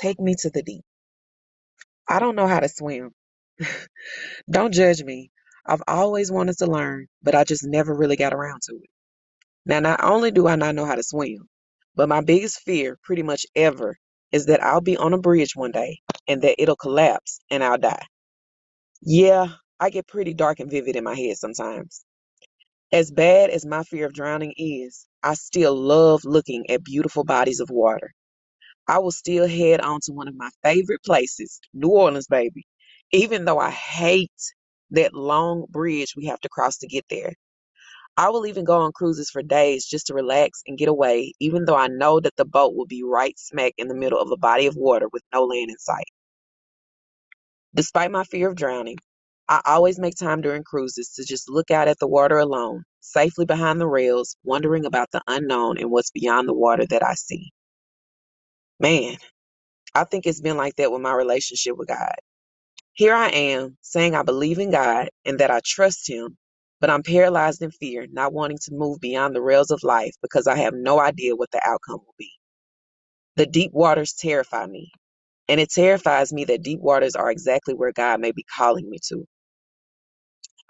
Take me to the deep. I don't know how to swim. Don't judge me. I've always wanted to learn, but I just never really got around to it. Now, not only do I not know how to swim, but my biggest fear, pretty much ever, is that I'll be on a bridge one day and that it'll collapse and I'll die. Yeah, I get pretty dark and vivid in my head sometimes. As bad as my fear of drowning is, I still love looking at beautiful bodies of water. I will still head on to one of my favorite places, New Orleans, baby, even though I hate that long bridge we have to cross to get there. I will even go on cruises for days just to relax and get away, even though I know that the boat will be right smack in the middle of a body of water with no land in sight. Despite my fear of drowning, I always make time during cruises to just look out at the water alone, safely behind the rails, wondering about the unknown and what's beyond the water that I see. Man, I think it's been like that with my relationship with God. Here I am saying I believe in God and that I trust Him, but I'm paralyzed in fear, not wanting to move beyond the rails of life because I have no idea what the outcome will be. The deep waters terrify me, and it terrifies me that deep waters are exactly where God may be calling me to.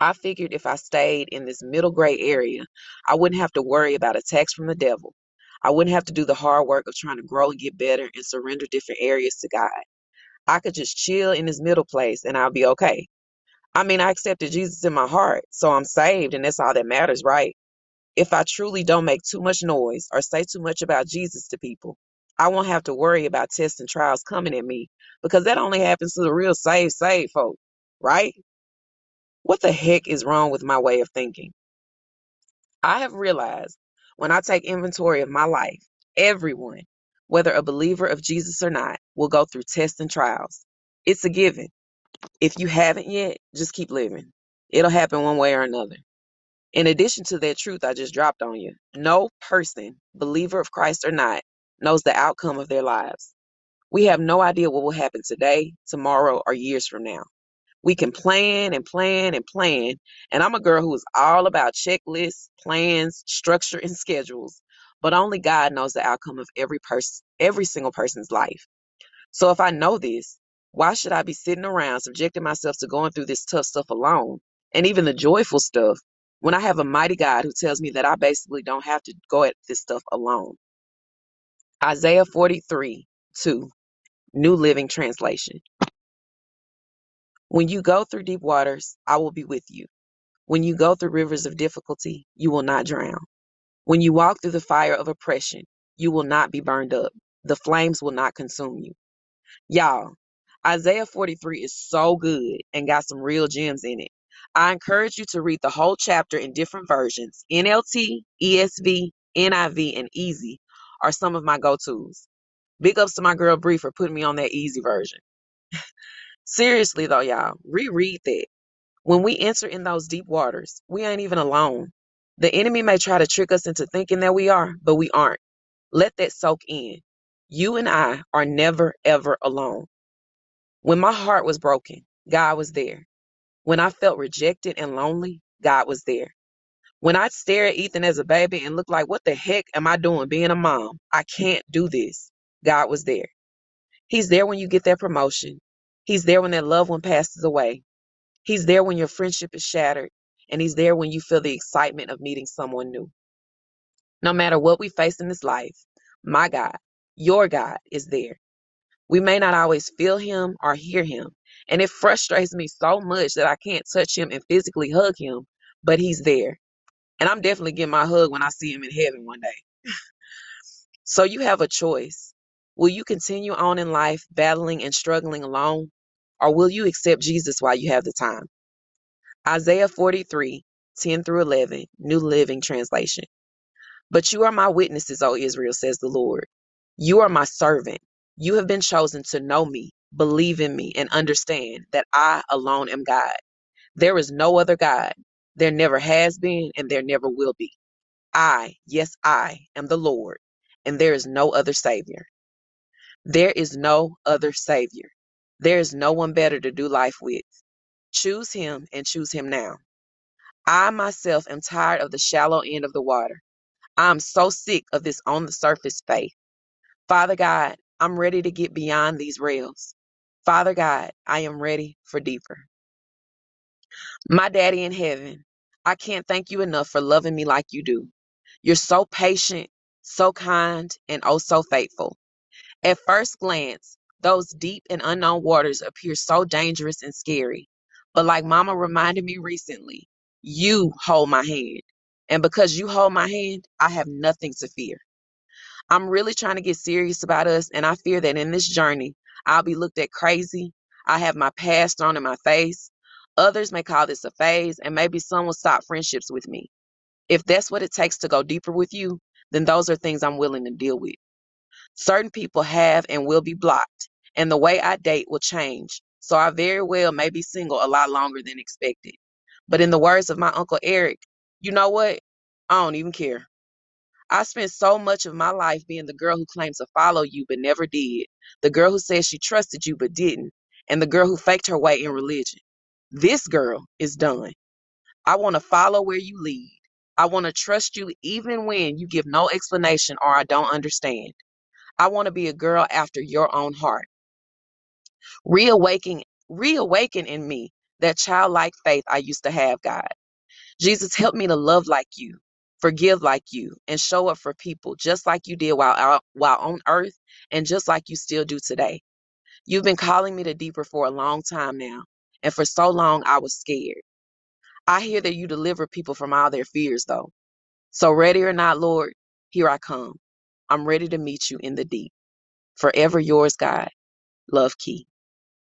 I figured if I stayed in this middle gray area, I wouldn't have to worry about attacks from the devil. I wouldn't have to do the hard work of trying to grow and get better and surrender different areas to God. I could just chill in this middle place and I'll be okay. I mean, I accepted Jesus in my heart, so I'm saved, and that's all that matters, right? If I truly don't make too much noise or say too much about Jesus to people, I won't have to worry about tests and trials coming at me because that only happens to the real saved, saved folk, right? What the heck is wrong with my way of thinking? I have realized when I take inventory of my life, everyone, whether a believer of Jesus or not, will go through tests and trials. It's a given. If you haven't yet, just keep living. It'll happen one way or another. In addition to that truth I just dropped on you, no person, believer of Christ or not, knows the outcome of their lives. We have no idea what will happen today, tomorrow, or years from now. We can plan and plan and plan. And I'm a girl who is all about checklists, plans, structure, and schedules. But only God knows the outcome of every person, every single person's life. So if I know this, why should I be sitting around subjecting myself to going through this tough stuff alone? And even the joyful stuff when I have a mighty God who tells me that I basically don't have to go at this stuff alone. Isaiah 43 2, New Living Translation. When you go through deep waters, I will be with you. When you go through rivers of difficulty, you will not drown. When you walk through the fire of oppression, you will not be burned up. The flames will not consume you. Y'all, Isaiah 43 is so good and got some real gems in it. I encourage you to read the whole chapter in different versions. NLT, ESV, NIV, and Easy are some of my go-tos. Big ups to my girl Bree for putting me on that easy version. Seriously though, y'all, reread that. When we enter in those deep waters, we ain't even alone. The enemy may try to trick us into thinking that we are, but we aren't. Let that soak in. You and I are never, ever alone. When my heart was broken, God was there. When I felt rejected and lonely, God was there. When I stared at Ethan as a baby and looked like, what the heck am I doing being a mom? I can't do this. God was there. He's there when you get that promotion. He's there when that loved one passes away. He's there when your friendship is shattered. And he's there when you feel the excitement of meeting someone new. No matter what we face in this life, my God, your God is there. We may not always feel him or hear him. And it frustrates me so much that I can't touch him and physically hug him, but he's there. And I'm definitely getting my hug when I see him in heaven one day. So you have a choice. Will you continue on in life battling and struggling alone? Or will you accept Jesus while you have the time? Isaiah 43, 10 through 11, New Living Translation. But you are my witnesses, O Israel, says the Lord. You are my servant. You have been chosen to know me, believe in me, and understand that I alone am God. There is no other God. There never has been, and there never will be. I, yes, I am the Lord, and there is no other Savior. There is no other Savior. There is no one better to do life with. Choose Him and choose Him now. I myself am tired of the shallow end of the water. I am so sick of this on the surface faith. Father God, I'm ready to get beyond these rails. Father God, I am ready for deeper. My daddy in heaven, I can't thank you enough for loving me like you do. You're so patient, so kind, and oh so faithful. At first glance, those deep and unknown waters appear so dangerous and scary. But like Mama reminded me recently, you hold my hand. And because you hold my hand, I have nothing to fear. I'm really trying to get serious about us, and I fear that in this journey, I'll be looked at crazy. I have my past thrown in my face. Others may call this a phase, and maybe some will stop friendships with me. If that's what it takes to go deeper with you, then those are things I'm willing to deal with. Certain people have and will be blocked, and the way I date will change. So I very well may be single a lot longer than expected. But in the words of my Uncle Eric, you know what? I don't even care. I spent so much of my life being the girl who claims to follow you but never did, the girl who says she trusted you but didn't, and the girl who faked her way in religion. This girl is done. I want to follow where you lead. I want to trust you even when you give no explanation or I don't understand. I want to be a girl after your own heart. Reawaken, reawaken in me that childlike faith I used to have, God. Jesus, help me to love like you, forgive like you, and show up for people just like you did while out, while on earth and just like you still do today. You've been calling me to deeper for a long time now, and for so long I was scared. I hear that you deliver people from all their fears though. So ready or not, Lord, here I come. I'm ready to meet you in the deep. Forever yours, God. Love Key.